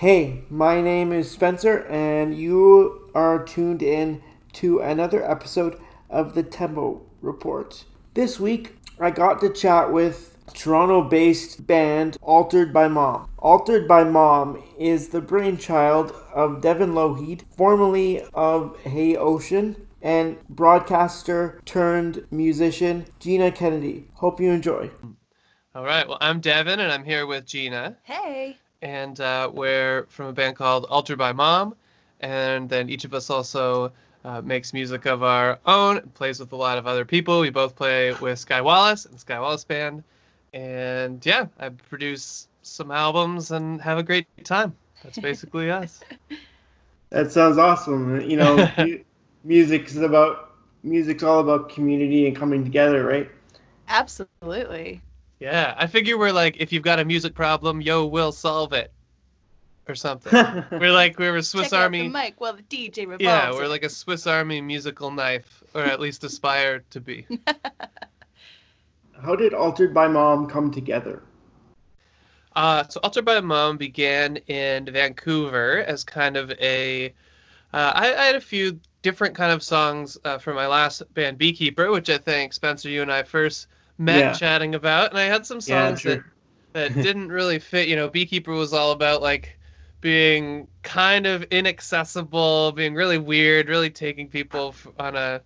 Hey, my name is Spencer, and you are tuned in to another episode of the Tempo Report. This week, I got to chat with Toronto based band Altered by Mom. Altered by Mom is the brainchild of Devin Lougheed, formerly of Hey Ocean, and broadcaster turned musician Gina Kennedy. Hope you enjoy. All right. Well, I'm Devin, and I'm here with Gina. Hey. And uh, we're from a band called Altered by Mom. And then each of us also uh, makes music of our own, plays with a lot of other people. We both play with Skye Wallace and Skye Wallace Band. And yeah, I produce some albums and have a great time. That's basically us. That sounds awesome. You know, music is about music's all about community and coming together, right? Absolutely. Yeah, I figure we're like, if you've got a music problem, yo, we'll solve it, or something. we're like we're a Swiss Check Army. Out the mic while the DJ revolves. Yeah, we're it. like a Swiss Army musical knife, or at least aspire to be. How did Altered by Mom come together? Uh, so Altered by Mom began in Vancouver as kind of a. Uh, I, I had a few different kind of songs uh, for my last band, Beekeeper, which I think Spencer, you and I first met Yeah. chatting about, and I had some songs sure. that that didn't really fit. You know, Beekeeper was all about like being kind of inaccessible, being really weird, really taking people on a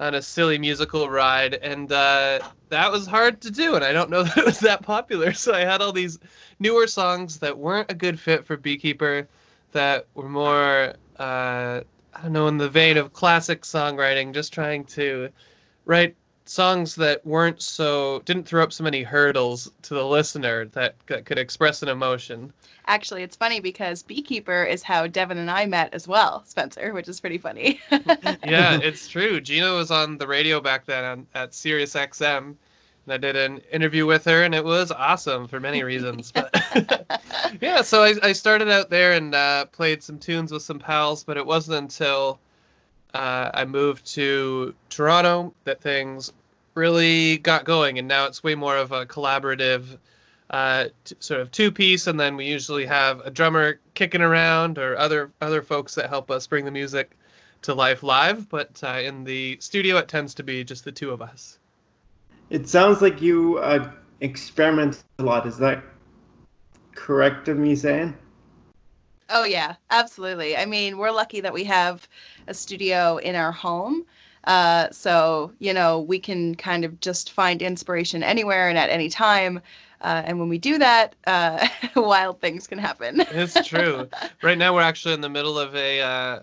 on a silly musical ride, and uh, that was hard to do. And I don't know that it was that popular, so I had all these newer songs that weren't a good fit for Beekeeper, that were more uh, I don't know in the vein of classic songwriting, just trying to write songs that weren't so didn't throw up so many hurdles to the listener that, that could express an emotion. Actually, it's funny because Beekeeper is how Devin and I met as well, Spencer, which is pretty funny. yeah, it's true. Gina was on the radio back then on, at Sirius XM, and I did an interview with her, and it was awesome for many reasons. But yeah, so I, I started out there and uh, played some tunes with some pals, but it wasn't until uh, I moved to Toronto that things really got going, and now it's way more of a collaborative. Uh, t- sort of two piece, and then we usually have a drummer kicking around or other other folks that help us bring the music to life live, but uh, in the studio it tends to be just the two of us. It sounds like you uh, experiment a lot. Is that correct of me saying? oh yeah, absolutely. I mean, we're lucky that we have a studio in our home. Uh, so you know we can kind of just find inspiration anywhere and at any time. Uh, and when we do that, uh, wild things can happen. It's true. right now we're actually in the middle of a, uh,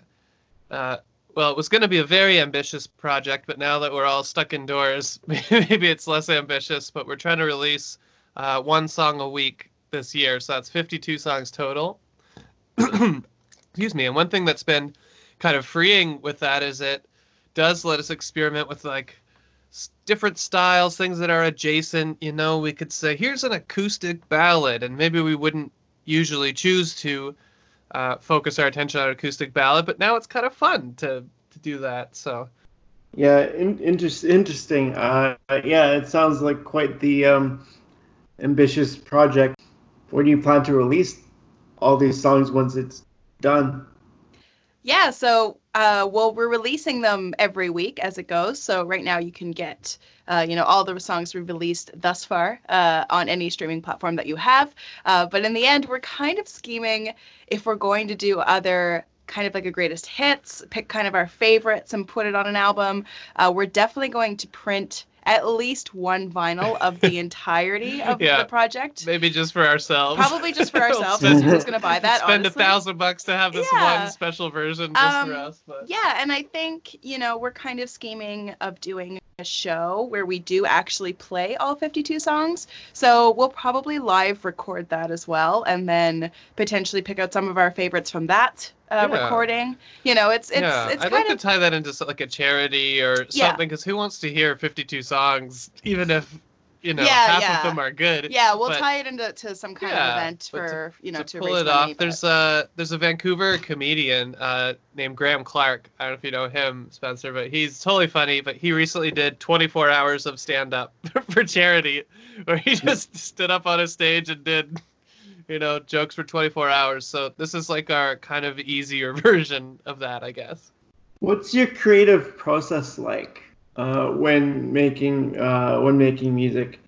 uh, well, it was going to be a very ambitious project, but now that we're all stuck indoors, maybe it's less ambitious. But we're trying to release uh, one song a week this year, so that's 52 songs total. Excuse me. And one thing that's been kind of freeing with that is it does let us experiment with like different styles, things that are adjacent. You know, we could say, here's an acoustic ballad, and maybe we wouldn't usually choose to uh, focus our attention on acoustic ballad, but now it's kind of fun to, to do that. So, Yeah, in, inter- interesting. Uh, yeah, it sounds like quite the um, ambitious project. Where do you plan to release all these songs once it's done? Yeah, so uh, well, we're releasing them every week as it goes. So right now you can get, uh, you know, all the songs we've released thus far uh, on any streaming platform that you have. Uh, but in the end, we're kind of scheming if we're going to do other kind of like a greatest hits, pick kind of our favorites and put it on an album. Uh, we're definitely going to print at least one vinyl of the entirety of Yeah. the project. maybe just for ourselves. Probably just for ourselves. Spend- Who's going to buy that? Spend honestly. a thousand bucks to have this Yeah. one special version just for Um, us. But Yeah, and I think, you know, we're kind of scheming of doing a show where we do actually play all 52 songs. So we'll probably live record that as well and then potentially pick out some of our favorites from that uh, Yeah. recording. You know, it's it's yeah, it's I'd like of to tie that into like a charity or something, because who wants to hear 52 songs, even if you know Yeah, half yeah. of them are good? yeah, we'll but- tie it into to some kind Yeah, of event but to- for, you know, to, to pull it money, off. but- There's a there's a Vancouver comedian uh, named Graham Clark. I don't know if you know him, Spencer, but he's totally funny. But he recently did 24 hours of stand up for charity, where he just stood up on a stage and did you know, jokes for 24 hours. So this is like our kind of easier version of that, I guess. What's your creative process like uh, when making uh, when making music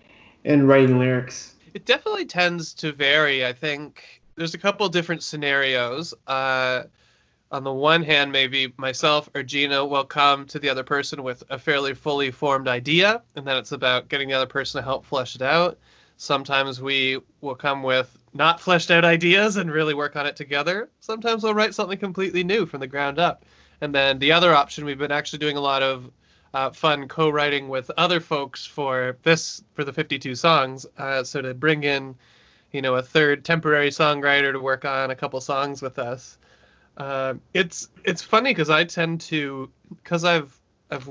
and writing lyrics? It definitely tends to vary. I think there's a couple different scenarios. Uh, on the one hand, maybe myself or Gina will come to the other person with a fairly fully formed idea, and then it's about getting the other person to help flesh it out. Sometimes we will come with not fleshed out ideas and really work on it together. Sometimes we'll write something completely new from the ground up. And then the other option, we've been actually doing a lot of uh, fun co-writing with other folks for this for the 52 songs. Uh, so to bring in, you know, a third temporary songwriter to work on a couple songs with us. Uh, it's it's funny because I tend to because I've I've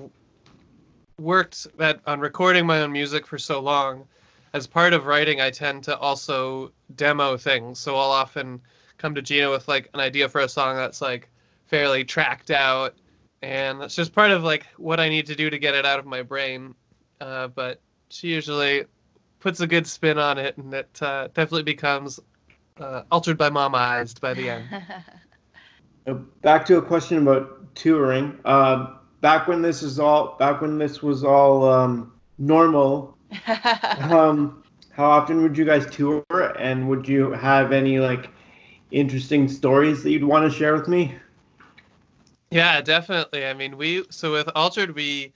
worked at on recording my own music for so long. As part of writing, I tend to also demo things. So I'll often come to Gina with like an idea for a song that's like fairly tracked out, and that's just part of like what I need to do to get it out of my brain. Uh, but she usually puts a good spin on it, and it uh, definitely becomes uh, altered by mama eyes by the end. Back to a question about touring. Uh, back when this is all back when this was all um, normal, um, how often would you guys tour, and would you have any like interesting stories that you'd want to share with me? Yeah, definitely. I mean, we so with Altered, we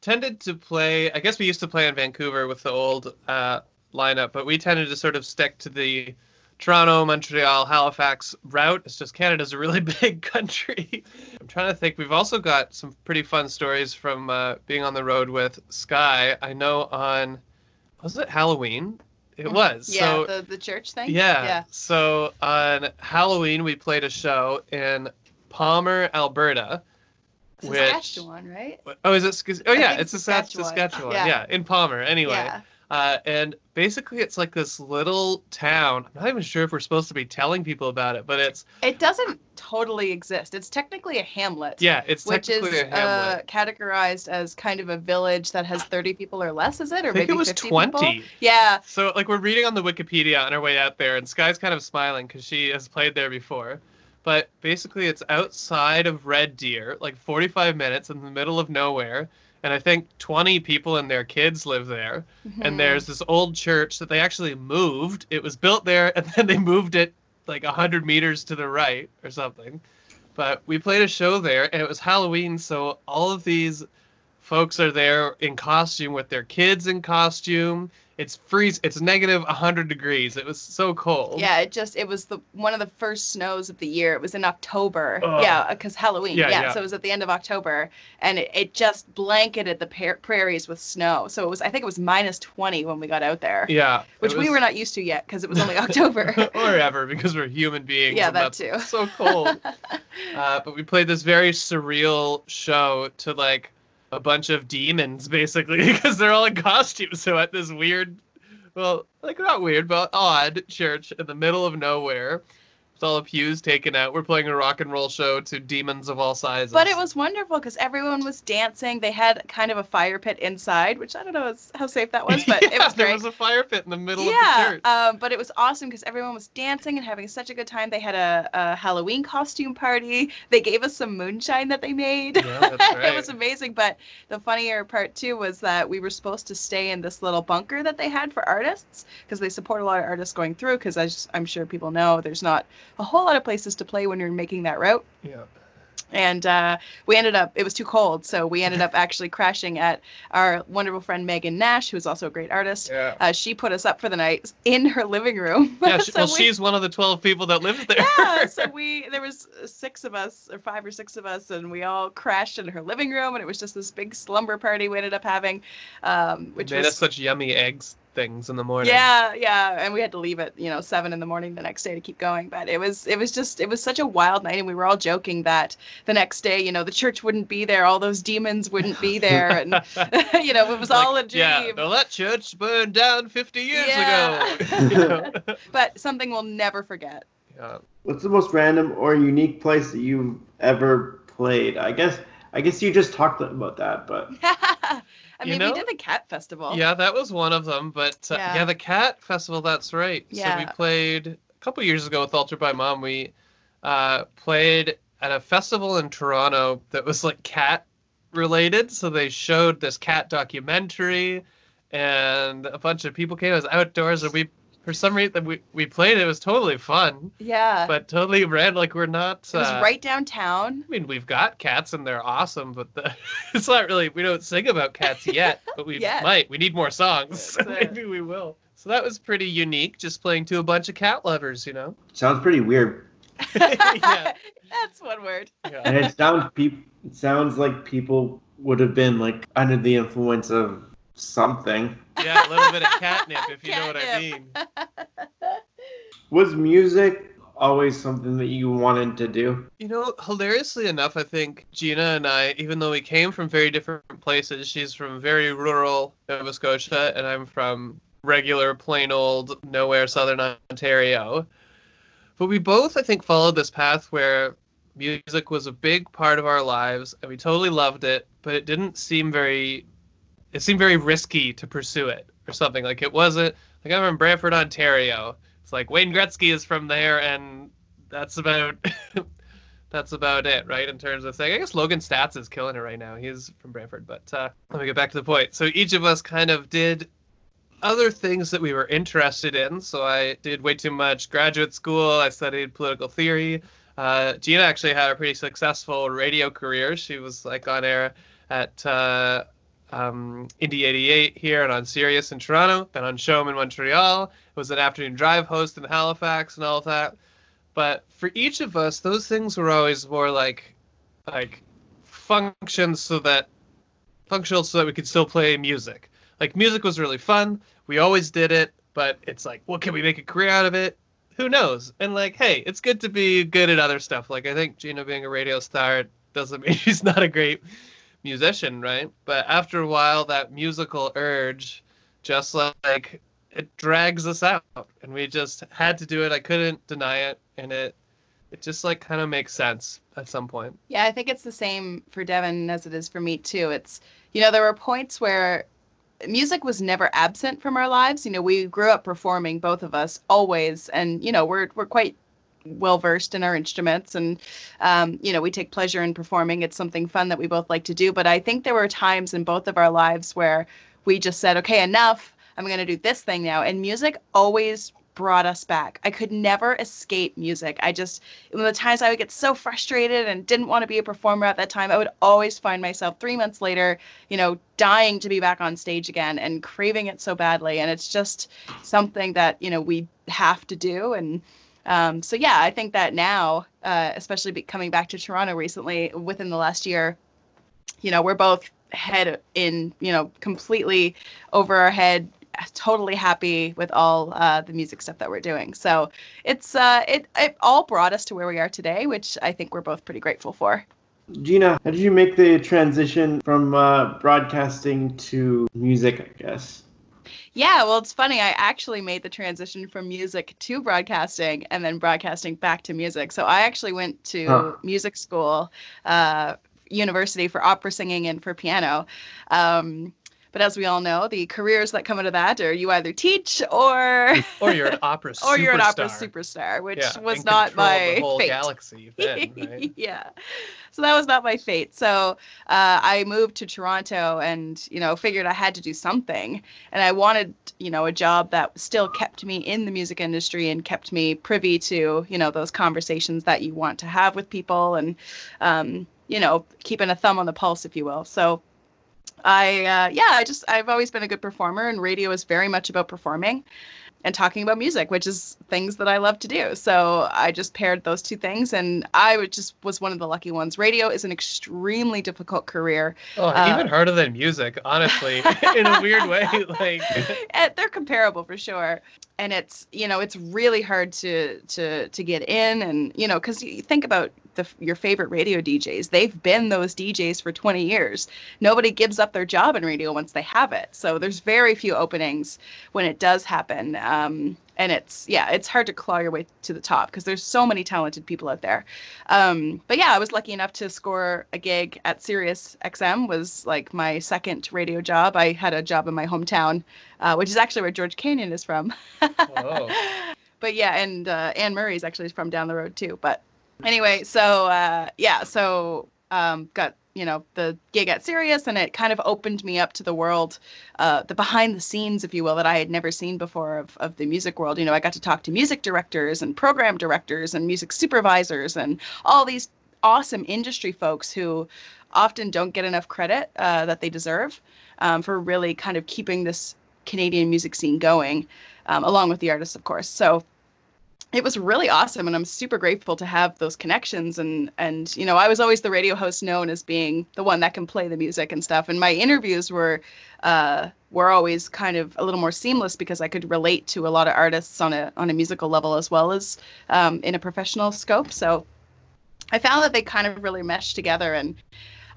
tended to play. I guess we used to play in Vancouver with the old uh, lineup, but we tended to sort of stick to the Toronto, Montreal, Halifax route. It's just Canada's a really big country. I'm trying to think. We've also got some pretty fun stories from uh, being on the road with Skye. I know on was it Halloween? It was. yeah, so, the, the church thing. yeah. Yeah. So on Halloween we played a show in Palmer, Alberta. Which Saskatchewan, right? oh is it? Oh yeah, it's Saskatchewan. Saskatchewan. Saskatchewan. Yeah. Yeah. in Palmer. Anyway, Yeah. Uh, and basically it's like this little town. I'm not even sure if we're supposed to be telling people about it, but it's It doesn't totally exist. It's technically a hamlet. yeah, it's Which is technically a uh, categorized as kind of a village that has 30 people or less, is it? Or I think maybe it was 50 20. people? Yeah. So like we're reading on the Wikipedia on our way out there, and Skye's kind of smiling because she has played there before. But basically, it's outside of Red Deer, like 45 minutes in the middle of nowhere, and I think 20 people and their kids live there. Mhm. And there's this old church that they actually moved. It was built there, and then they moved it like 100 meters to the right or something. But we played a show there, and it was Halloween, so all of these folks are there in costume with their kids in costume. It's freeze. It's negative 100 degrees. It was so cold. Yeah, it just it was the one of the first snows of the year. It was in October. Ugh. Yeah, because Halloween. Yeah, Yeah, yeah. so it was at the end of October, and it, it just blanketed the par- prairies with snow. So it was I think it was minus 20 when we got out there, Yeah. which we were not used to yet because it was only October. or ever because we're human beings. Yeah, that too. So cold. uh, but we played this very surreal show to like a bunch of demons basically because they're all in costume. So at this weird, well, like not weird, but odd church in the middle of nowhere. The pews taken out, we're playing a rock and roll show to demons of all sizes. But it was wonderful because everyone was dancing. They had kind of a fire pit inside, which I don't know how safe that was, but it Yeah, was there was a fire pit in the middle of the yeah, church. um, but it was awesome because everyone was dancing and having such a good time. They had a, a Halloween costume party. They gave us some moonshine that they made. Yeah, that's it was amazing. But the funnier part too was that we were supposed to stay in this little bunker that they had for artists because they support a lot of artists going through. Because I'm sure people know there's not a whole lot of places to play when you're making that route yeah. and uh, we ended up it was too cold so we ended up actually crashing at our wonderful friend megan nash who's also a great artist Yeah. uh, she put us up for the night in her living room Yeah, she, So well, we- she's one of the 12 people that live there. yeah so we there was six of us or five or six of us and we all crashed in her living room and it was just this big slumber party we ended up having um, which made was us such yummy eggs things in the morning. yeah, yeah, and we had to leave at you know seven in the morning the next day to keep going. But it was it was just it was such a wild night, and we were all joking that the next day you know the church wouldn't be there, all those demons wouldn't be there, and you know it was all a Like, dream. Yeah, no, that church burned down 50 years Yeah. ago. You know? But something we'll never forget. yeah. What's the most random or unique place that you've ever played? I guess I guess you just talked about that, but I You mean, know- we did the cat festival. yeah, that was one of them. But uh, yeah. Yeah. the Cat Festival, that's right. Yeah. So we played a couple years ago with Altered by Mom, we uh, played at a festival in Toronto that was like cat related. So they showed this cat documentary, and a bunch of people came. It was outdoors, and we, for some reason, we, we played. It was totally fun, Yeah. but totally ran Like we're not. it was uh, right downtown. I mean, we've got cats and they're awesome, but the, it's not really. We don't sing about cats yet, but we Yet. might. We need more songs. So maybe we will. So that was pretty unique, just playing to a bunch of cat lovers, you know. Sounds pretty weird. Yeah. That's one word. Yeah. And it sounds peop- it sounds like people would have been like under the influence of something. Yeah, a little bit of catnip, if you know what I mean. Was music always something that you wanted to do? You know, hilariously enough, I think Gina and I, even though we came from very different places, she's from very rural Nova Scotia, and I'm from regular, plain old, nowhere southern Ontario. But we both, I think, followed this path where music was a big part of our lives, and we totally loved it, but it didn't seem very, it seemed very risky to pursue it or something. Like it wasn't, like I'm from Brantford, Ontario. It's like Wayne Gretzky is from there, and that's about that's about it, right? In terms of saying, I guess Logan Staats is killing it right now. He's from Brantford, but uh, let me get back to the point. So each of us kind of did other things that we were interested in. So I did way too much graduate school. I studied political theory. Uh, Gina actually had a pretty successful radio career. She was like on air at uh, um, Indie 88 here and on Sirius in Toronto, been on Showman in Montreal, was an afternoon drive host in Halifax and all of that. But for each of us, those things were always more like like functions so that functional so that we could still play music. Like music was really fun. We always did it, but it's like, well, can we make a career out of it? Who knows? And like, hey, it's good to be good at other stuff. Like I think Gina being a radio star doesn't mean she's not a great musician, right? But after a while, that musical urge just like it drags us out, and we just had to do it. I couldn't deny it, and it it just like kind of makes sense at some point. Yeah, I think it's the same for Devin as it is for me too. It's you know there were points where music was never absent from our lives. You know, we grew up performing, both of us, always, and you know we're we're quite well versed in our instruments, and um, you know we take pleasure in performing. It's something fun that we both like to do. But I think there were times in both of our lives where we just said, okay, enough. I'm going to do this thing now. And music always brought us back. I could never escape music. I just, when the times I would get so frustrated and didn't want to be a performer at that time, I would always find myself three months later, you know, dying to be back on stage again and craving it so badly. And it's just something that, you know, we have to do. And um, so, yeah, I think that now, uh, especially be coming back to Toronto recently within the last year, you know, we're both head in, you know, completely over our head, totally happy with all uh, the music stuff that we're doing. So it's uh, it it all brought us to where we are today, which I think we're both pretty grateful for. Gina, how did you make the transition from uh, broadcasting to music? I guess. Yeah, well, it's funny. I actually made the transition from music to broadcasting and then broadcasting back to music. So I actually went to Huh. music school, uh, university for opera singing and for piano. Um, but as we all know, the careers that come out of that are you either teach or Or you're an opera superstar. or you're an opera superstar, which Yeah, was not my the whole fate. galaxy then, right? yeah. So that was not my fate. So uh, I moved to Toronto and, you know, figured I had to do something. And I wanted, you know, a job that still kept me in the music industry and kept me privy to, you know, those conversations that you want to have with people and, um, you know, keeping a thumb on the pulse, if you will. So I, uh, yeah, I just, I've always been a good performer and radio is very much about performing and talking about music, which is things that I love to do. So I just paired those two things, and I would just was one of the lucky ones. Radio is an extremely difficult career. Oh, Uh, even harder than music, honestly, in a weird way. Like, Eh, They're comparable for sure, and it's you know it's really hard to to to get in, and you know because you think about the your favorite radio DJs, they've been those DJs for 20 years. Nobody gives up their job in radio once they have it. So there's very few openings when it does happen. Um, and it's yeah, it's hard to claw your way to the top because there's so many talented people out there. Um, but yeah, I was lucky enough to score a gig at Sirius XM. Was like my second radio job. I had a job in my hometown, uh, which is actually where George Canyon is from. oh, but yeah, and uh, Anne Murray's actually from down the road too. But anyway, so uh, yeah, so um, got you know the gig at Sirius, and it kind of opened me up to the world, uh, the behind the scenes, if you will, that I had never seen before of of the music world. You know, I got to talk to music directors and program directors and music supervisors and all these awesome industry folks who often don't get enough credit uh, that they deserve um, for really kind of keeping this Canadian music scene going, um, along with the artists, of course. So it was really awesome and i'm super grateful to have those connections and and you know i was always the radio host known as being the one that can play the music and stuff and my interviews were uh were always kind of a little more seamless because i could relate to a lot of artists on a on a musical level as well as um, in a professional scope so i found that they kind of really meshed together and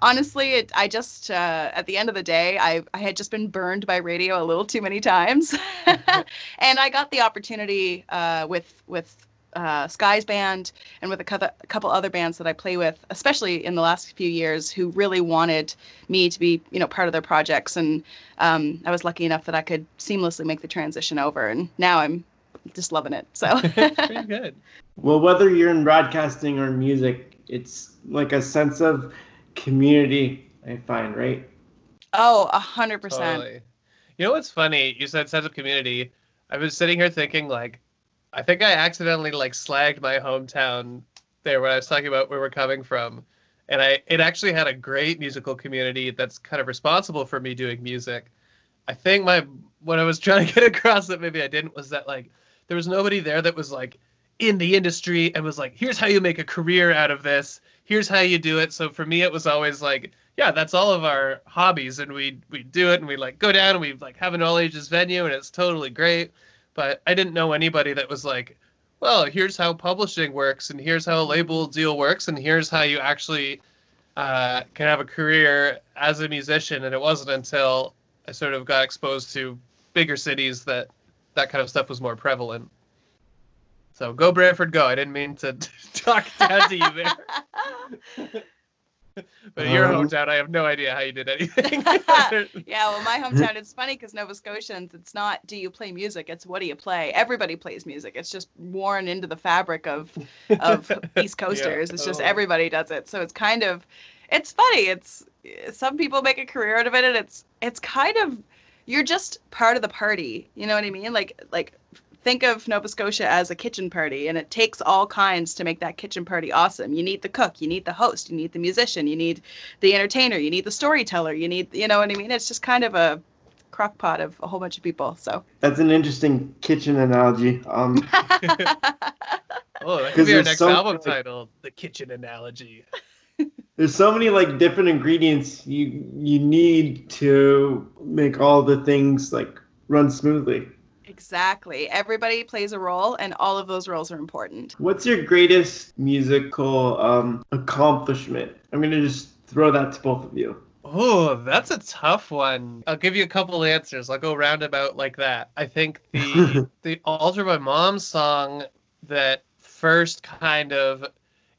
honestly, it, I just uh, at the end of the day, I I had just been burned by radio a little too many times, and I got the opportunity uh, with with uh, Skye's band and with a couple, a couple other bands that I play with, especially in the last few years, who really wanted me to be, you know, part of their projects. And um, I was lucky enough that I could seamlessly make the transition over. And now I'm just loving it. So pretty good. Well, whether you're in broadcasting or music, it's like a sense of community. I find right. Oh, a hundred percent. You know what's funny? You said sense of community. I was sitting here thinking like, I think I accidentally like slagged my hometown there when I was talking about where we're coming from, and I it actually had a great musical community that's kind of responsible for me doing music. I think my what I was trying to get across that maybe I didn't was that like there was nobody there that was like in the industry and was like, here's how you make a career out of this. Here's how you do it. So for me, it was always like, yeah, that's all of our hobbies, and we we do it, and we like go down, and we like have an all ages venue, and it's totally great. But I didn't know anybody that was like, well, here's how publishing works, and here's how a label deal works, and here's how you actually uh, can have a career as a musician. And it wasn't until I sort of got exposed to bigger cities that that kind of stuff was more prevalent. So go Brantford, go! I didn't mean to talk down to you there. but in your Um, hometown, I have no idea how you did anything. yeah, well, my hometown, it's funny because Nova Scotians, it's not do you play music, it's what do you play. Everybody plays music. It's just worn into the fabric of of East Coasters. it's just totally. everybody does it. So it's kind of, it's funny. It's some people make a career out of it, and it's it's kind of you're just part of the party. You know what I mean? Like like think of Nova Scotia as a kitchen party, and it takes all kinds to make that kitchen party awesome. You need the cook, you need the host, you need the musician, you need the entertainer, you need the storyteller, you need, you know what I mean? It's just kind of a crock pot of a whole bunch of people. So. That's an interesting kitchen analogy. Um, oh, that could be our next so album much- title, "The Kitchen Analogy." there's so many like different ingredients you you need to make all the things like run smoothly. Exactly. Everybody plays a role, and all of those roles are important. What's your greatest musical um, accomplishment? I'm gonna just throw that to both of you. Oh, that's a tough one. I'll give you a couple answers. I'll go roundabout like that. I think the the Alter My Mom song that first kind of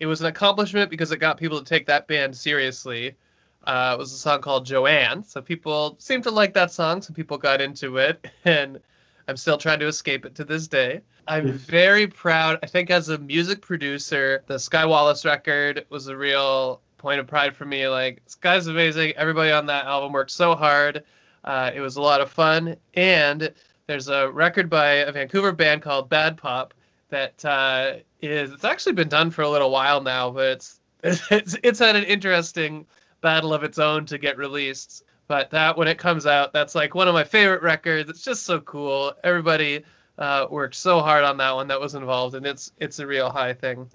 it was an accomplishment because it got people to take that band seriously. Uh, it was a song called Joanne. So people seemed to like that song. So people got into it, and I'm still trying to escape it to this day. I'm very proud. I think as a music producer, the Skye Wallace record was a real point of pride for me. Like Skye's amazing. Everybody on that album worked so hard. Uh, it was a lot of fun. And there's a record by a Vancouver band called Bad Pop that uh, is it's actually been done for a little while now, but it's it's it's had an interesting battle of its own to get released. But that when it comes out, that's like one of my favorite records. It's just so cool. Everybody uh, worked so hard on that one that was involved, and it's it's a real high thing.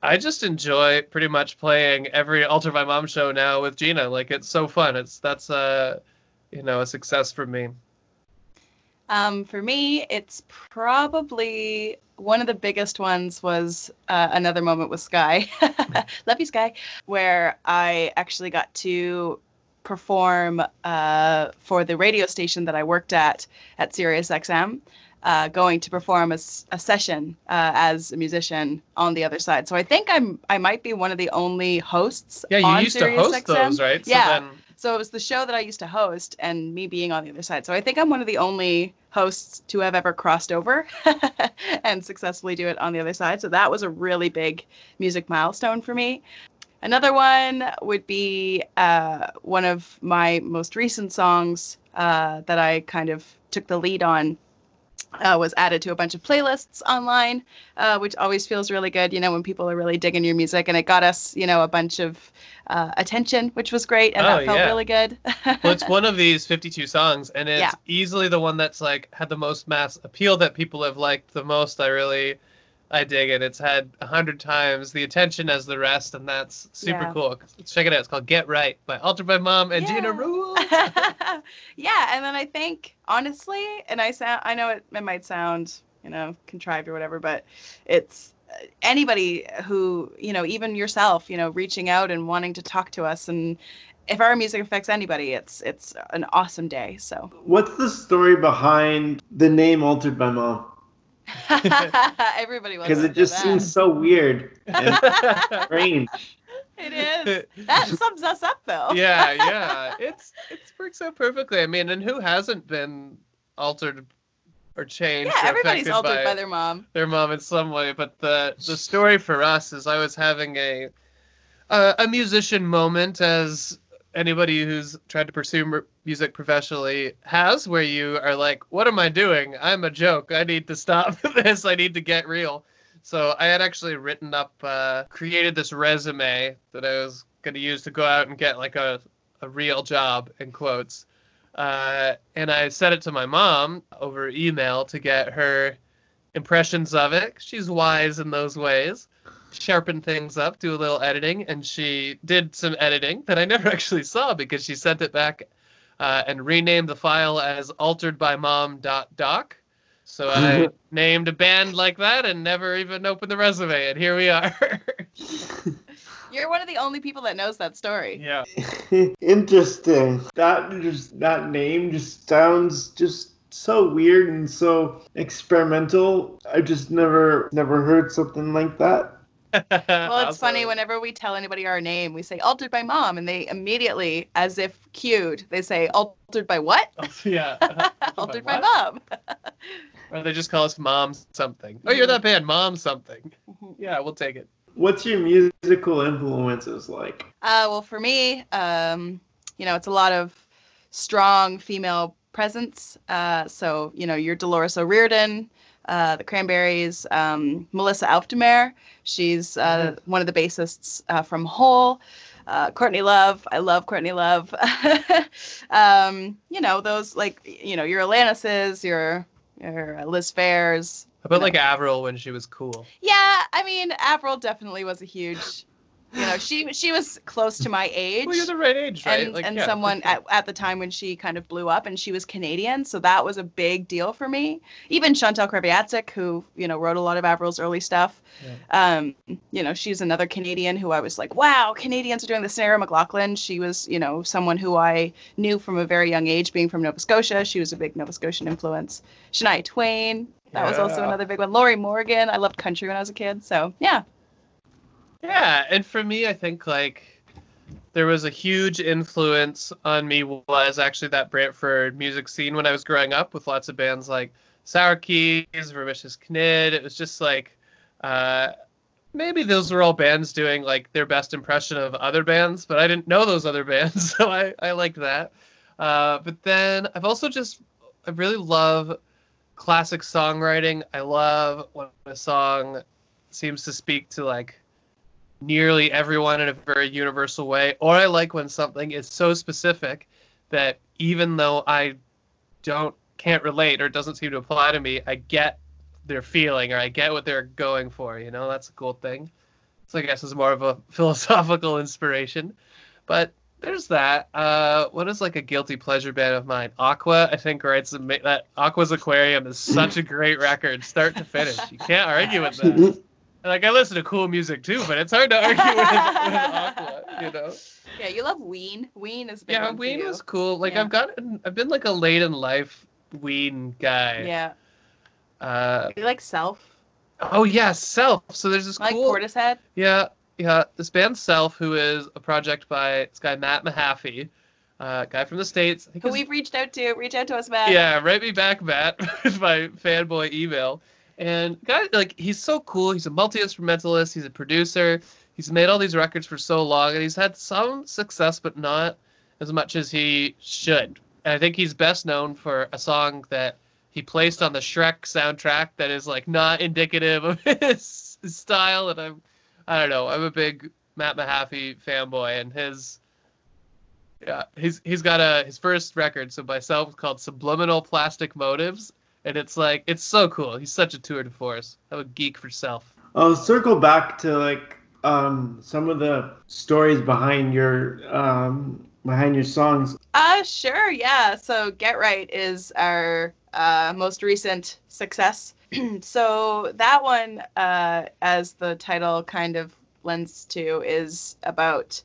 I just enjoy pretty much playing every Alter My Mom show now with Gina. Like it's so fun. It's that's a you know a success for me. Um, for me, it's probably one of the biggest ones was uh, another moment with Skye, love you Skye, where I actually got to perform uh, for the radio station that I worked at at Sirius XM. uh, going to perform a session uh, as a musician on the other side. So I think I'm I might be one of the only hosts. Yeah, you used to host XM. those, right? So Yeah. then- So it was the show that I used to host, and me being on the other side. So I think I'm one of the only hosts to have ever crossed over and successfully do it on the other side. So that was a really big music milestone for me. Another one would be uh, one of my most recent songs uh, that I kind of took the lead on. Uh, was added to a bunch of playlists online, uh, which always feels really good, you know, when people are really digging your music. And it got us, you know, a bunch of uh, attention, which was great. And Oh, that felt yeah. really good. well, it's one of these 52 songs, and it's Yeah. easily the one that's like had the most mass appeal that people have liked the most. I really, I dig it. It's had a hundred times the attention as the rest, and that's super Yeah. cool. Let's check it out. It's called "Get Right" by Altered by Mom and Gina Yeah. Rule. yeah, and then I think honestly, and I sound I know it, it might sound you know contrived or whatever, but it's uh, anybody who you know even yourself you know reaching out and wanting to talk to us and if our music affects anybody it's it's an awesome day so What's the story behind the name Altered by Mom? everybody wants Because to it just know seems so weird and strange. it is that sums us up though yeah, yeah. It's it works out perfectly. I mean, and who hasn't been altered or changed yeah or everybody's altered by, by their mom their mom in some way? But the the story for us is I was having a a, a musician moment, as anybody who's tried to pursue m- music professionally has, where you are like, "What am I doing? I'm a joke. I need to stop this. I need to get real." So I had actually written up, uh, created this resume that I was going to use to go out and get like a, a real job in quotes. Uh, and I sent it to my mom over email to get her impressions of it. She's wise in those ways. Sharpen things up, do a little editing, and she did some editing that I never actually saw because she sent it back uh, and renamed the file as altered by alteredbymom.doc. So I named a band like that and never even opened the resume, and here we are. you're one of the only people that knows that story yeah. Interesting. That just that name just sounds just so weird and so experimental. I just never never heard something like that. Well, it's funny whenever we tell anybody our name, we say altered by mom, and they immediately, as if cued, they say altered by what? yeah. altered by what? mom. Or they just call us mom something. Oh, you're that band, mom something. Yeah, we'll take it. What's your musical influences like? Uh, well, for me, um, you know, it's a lot of strong female presence. Uh, so, you know, your Dolores O'Riordan, uh, the Cranberries, um, Melissa Auf der Maur. She's uh, one of the bassists uh, from Hole. Uh, Courtney Love, I love Courtney Love. um, you know, those like, you know, your Alanis's, your your Liz Phairs. How about No. like Avril when she was cool? Yeah, I mean, Avril definitely was a huge, you know, she she was close to my age Well, you're the right age, right? and, Like, and yeah. someone at, at the time when she kind of blew up and she was Canadian, so that was a big deal for me. Even Chantal Kreviazuk, who you know wrote a lot of Avril's early stuff, um, you know she's another Canadian who I was like, wow, Canadians are doing this. Sarah McLachlan, she was you know someone who I knew from a very young age, being from Nova Scotia. She was a big Nova Scotian influence. Shania Twain, that was also another big one. Lorrie Morgan, I loved country when I was a kid, so yeah. Yeah, and for me, I think like there was a huge influence on me was actually that Brantford music scene when I was growing up with lots of bands like Sour Keys, Vermicious Knid. It was just like uh, maybe those were all bands doing like their best impression of other bands, but I didn't know those other bands, so I, I liked that. Uh, but then I've also just I really love classic songwriting. I love when a song seems to speak to like nearly everyone in a very universal way. Or I like when something is so specific that even though I don't can't relate or doesn't seem to apply to me, I get their feeling or I get what they're going for. You know, that's a cool thing. So I guess it's more of a philosophical inspiration. But there's that. Uh, what is like a guilty pleasure band of mine? Aqua, I think writes that Aqua's Aquarium is such a great record, start to finish. You can't argue with that. And, like I listen to cool music too, but it's hard to argue with, with Aqua, you know. Yeah, you love Ween. Ween is big Yeah, Ween was cool. Like Yeah. I've got, I've been like a late in life Ween guy. Yeah. Uh, You like Self? oh yeah, Self. So there's this like cool. Portishead? Yeah, yeah. This band Self, who is a project by this guy Matt Mahaffey, uh, guy from the states. I think Who we've reached out to. Reach out to us, Matt. yeah, write me back, Matt, with my fanboy email. And guy, like, he's so cool. He's a multi instrumentalist. He's a producer. He's made all these records for so long, and he's had some success, but not as much as he should. And I think he's best known for a song that he placed on the Shrek soundtrack that is like not indicative of his style. And I'm, I don't know. I'm a big Matt Mahaffey fanboy, and his yeah, he's he's got a his first record, so by self called Subliminal Plastic Motives, and it's like it's so cool. He's such a tour de force. I'm a geek for self. I'll circle back to like um, some of the stories behind your um, behind your songs. Uh, sure, yeah. So Get Right is our uh, most recent success. so that one, uh, as the title kind of lends to, is about,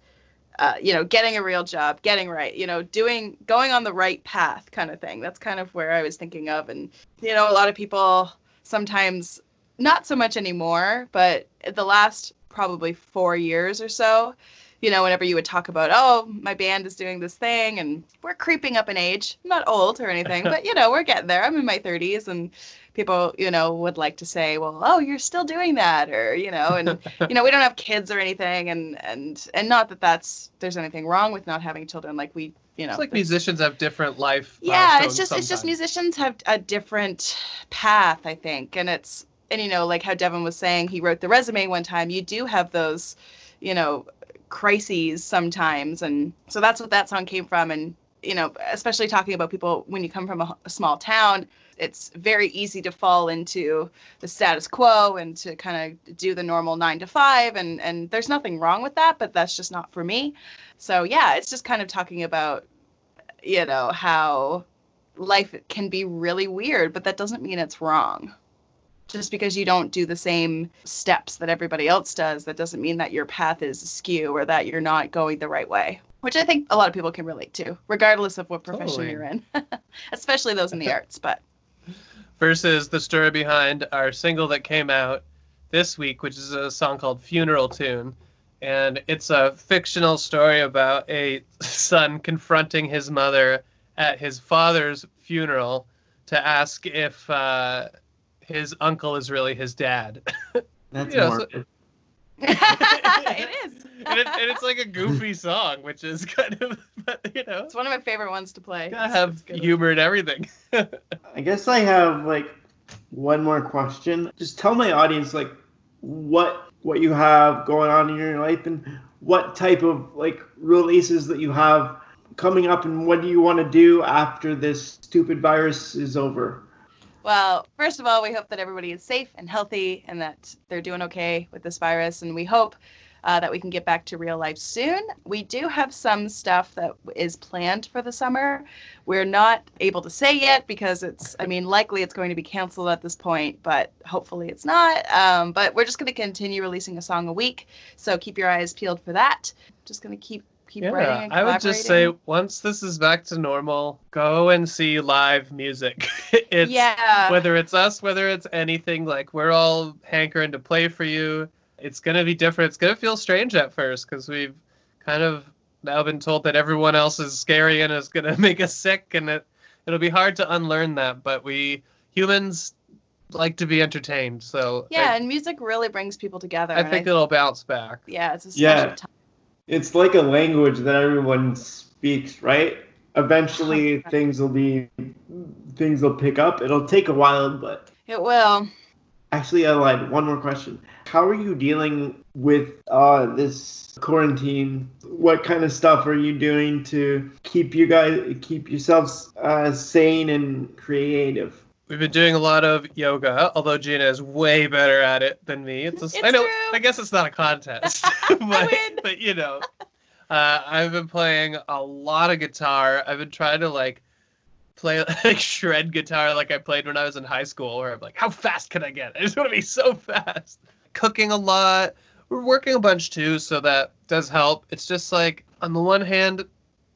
uh, you know, getting a real job, getting right, you know, doing, going on the right path kind of thing. That's kind of where I was thinking of. And, you know, a lot of people sometimes, not so much anymore, but the last probably four years or so, you know, whenever you would talk about, oh, my band is doing this thing and we're creeping up in age. I'm not old or anything, but, you know, we're getting there. I'm in my 30s and people, you know, would like to say, well, oh, you're still doing that or, you know, and, you know, we don't have kids or anything. And, and, and not that that's, there's anything wrong with not having children. Like we, you know, It's like musicians have different life. Uh, yeah it's just it's just musicians have a different path i think and it's and you know like how devin was saying he wrote the resume one time you do have those you know crises sometimes. And so that's what that song came from. And you know especially talking about people when you come from a, a small town it's very easy to fall into the status quo and to kind of do the normal nine to five. And and there's nothing wrong with that but that's just not for me. So yeah it's just kind of talking about you know how life can be really weird but that doesn't mean it's wrong just because you don't do the same steps that everybody else does that doesn't mean that your path is askew or that you're not going the right way which i think a lot of people can relate to regardless of what profession Totally. you're in especially those in the arts but versus the story behind our single that came out this week, which is a song called Funeral Tune. And it's a fictional story about a son confronting his mother at his father's funeral to ask if uh, his uncle is really his dad. That's Yeah, so- it is and, it, and it's like a goofy song, which is kind of, but, you know, it's one of my favorite ones to play gotta have it's good. humor and everything. I guess I have like one more question. Just tell my audience like what what you have going on in your life and what type of like releases that you have coming up and what do you want to do after this stupid virus is over. Well, first of all, we hope that everybody is safe and healthy and that they're doing okay with this virus. And we hope uh, that we can get back to real life soon. We do have some stuff that is planned for the summer. We're not able to say yet because it's, I mean, likely it's going to be canceled at this point, but hopefully it's not. Um, but we're just going to continue releasing a song a week. So keep your eyes peeled for that. Just going to keep. Keep writing and I would just say once this is back to normal, go and see live music. it's yeah. whether it's us, whether it's anything, like we're all hankering to play for you. It's gonna be different. It's gonna feel strange at first because we've kind of now been told that everyone else is scary and is gonna make us sick, and it it'll be hard to unlearn that. But we humans like to be entertained, so yeah, and music really brings people together. I, I think it'll bounce back. yeah, it's a special Yeah. time. It's like a language that everyone speaks, right? Eventually things will be things will pick up. It'll take a while, but It will. Actually, I lied. One more question. How are you dealing with uh, this quarantine? What kind of stuff are you doing to keep you guys, keep yourselves uh, sane and creative? We've been doing a lot of yoga, although Gina is way better at it than me. It's, a, It's I know. true. I guess it's not a contest, but, but you know, uh, I've been playing a lot of guitar. I've been trying to like play like shred guitar like I played when I was in high school, where I'm like, how fast can I get? I just want to be so fast. Cooking a lot. We're working a bunch too, so that does help. It's just like on the one hand,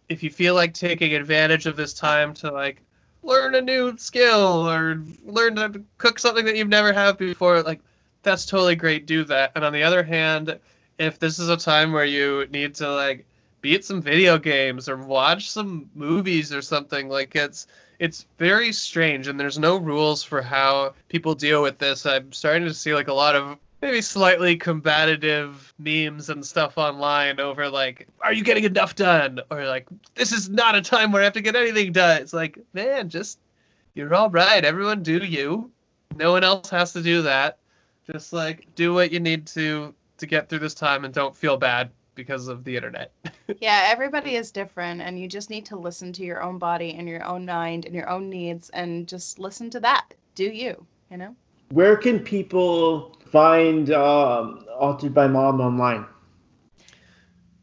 if you feel like taking advantage of this time to like learn a new skill or learn to cook something that you've never had before, like that's totally great. Do that. And on the other hand, if this is a time where you need to like beat some video games or watch some movies or something, like it's it's very strange and there's no rules for how people deal with this. I'm starting to see like a lot of maybe slightly combative memes and stuff online over like are you getting enough done or like this is not a time where i have to get anything done it's like man just you're all right everyone do you no one else has to do that just like do what you need to to get through this time and don't feel bad because of the internet yeah, everybody is different, and you just need to listen to your own body and your own mind and your own needs, and just listen to that. Do you? You know. Where can people find um, Altered by Mom online?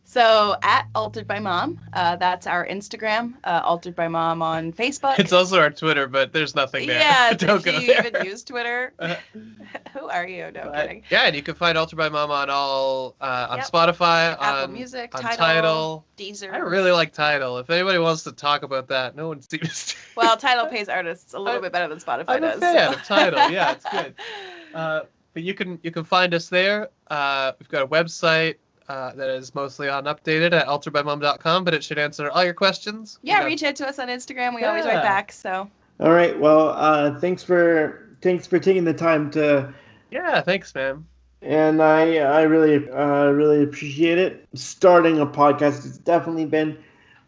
So at Altered by Mom, uh, that's our Instagram. Uh, Altered by Mom on Facebook. It's also our Twitter, but there's nothing there. Yeah, Don't did go you there. even use Twitter? Uh, Who are you? No Uh, kidding. yeah, and you can find Altered by Mom on all uh, on Yep. Spotify, Apple on, Music, on Tidal, Tidal. Deezer. I really like Tidal. If anybody wants to talk about that, no one seems to. Well, Tidal pays artists a little I- bit better than Spotify I'm a does. fan so. of Tidal. Yeah, it's good. But you can you can find us there. Uh, we've got a website uh, that is mostly unupdated at alteredbymom.com, but it should answer all your questions. We yeah, got- reach out to us on Instagram. We always write back. So All right. Well, uh, thanks for thanks for taking the time to, Yeah, thanks, man. and I I really uh, really appreciate it. Starting a podcast has definitely been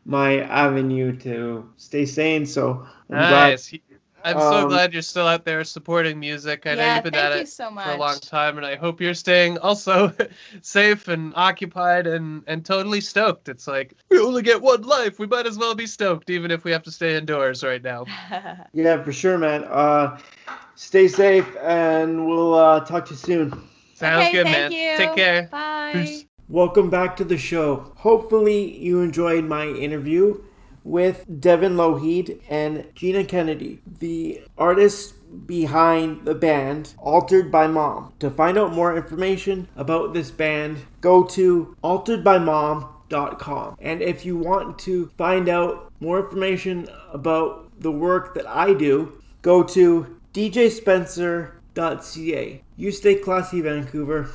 my avenue to stay sane. So I'm glad. Nice. I'm so Um, glad you're still out there supporting music. I know you've been thank at you it so much. for a long time, and I hope you're staying also safe and occupied and and totally stoked. It's like we only get one life. We might as well be stoked, even if we have to stay indoors right now. Yeah, for sure, man. Uh, stay safe, and we'll uh, talk to you soon. Sounds okay, good, thank man. You. Take care. Bye. Peace. Welcome back to the show. Hopefully, you enjoyed my interview with Devin Lougheed and Gina Kennedy, the artists behind the band Altered by Mom. To find out more information about this band, go to alteredbymom.com. And if you want to find out more information about the work that I do, go to djspencer.ca. You stay classy, Vancouver.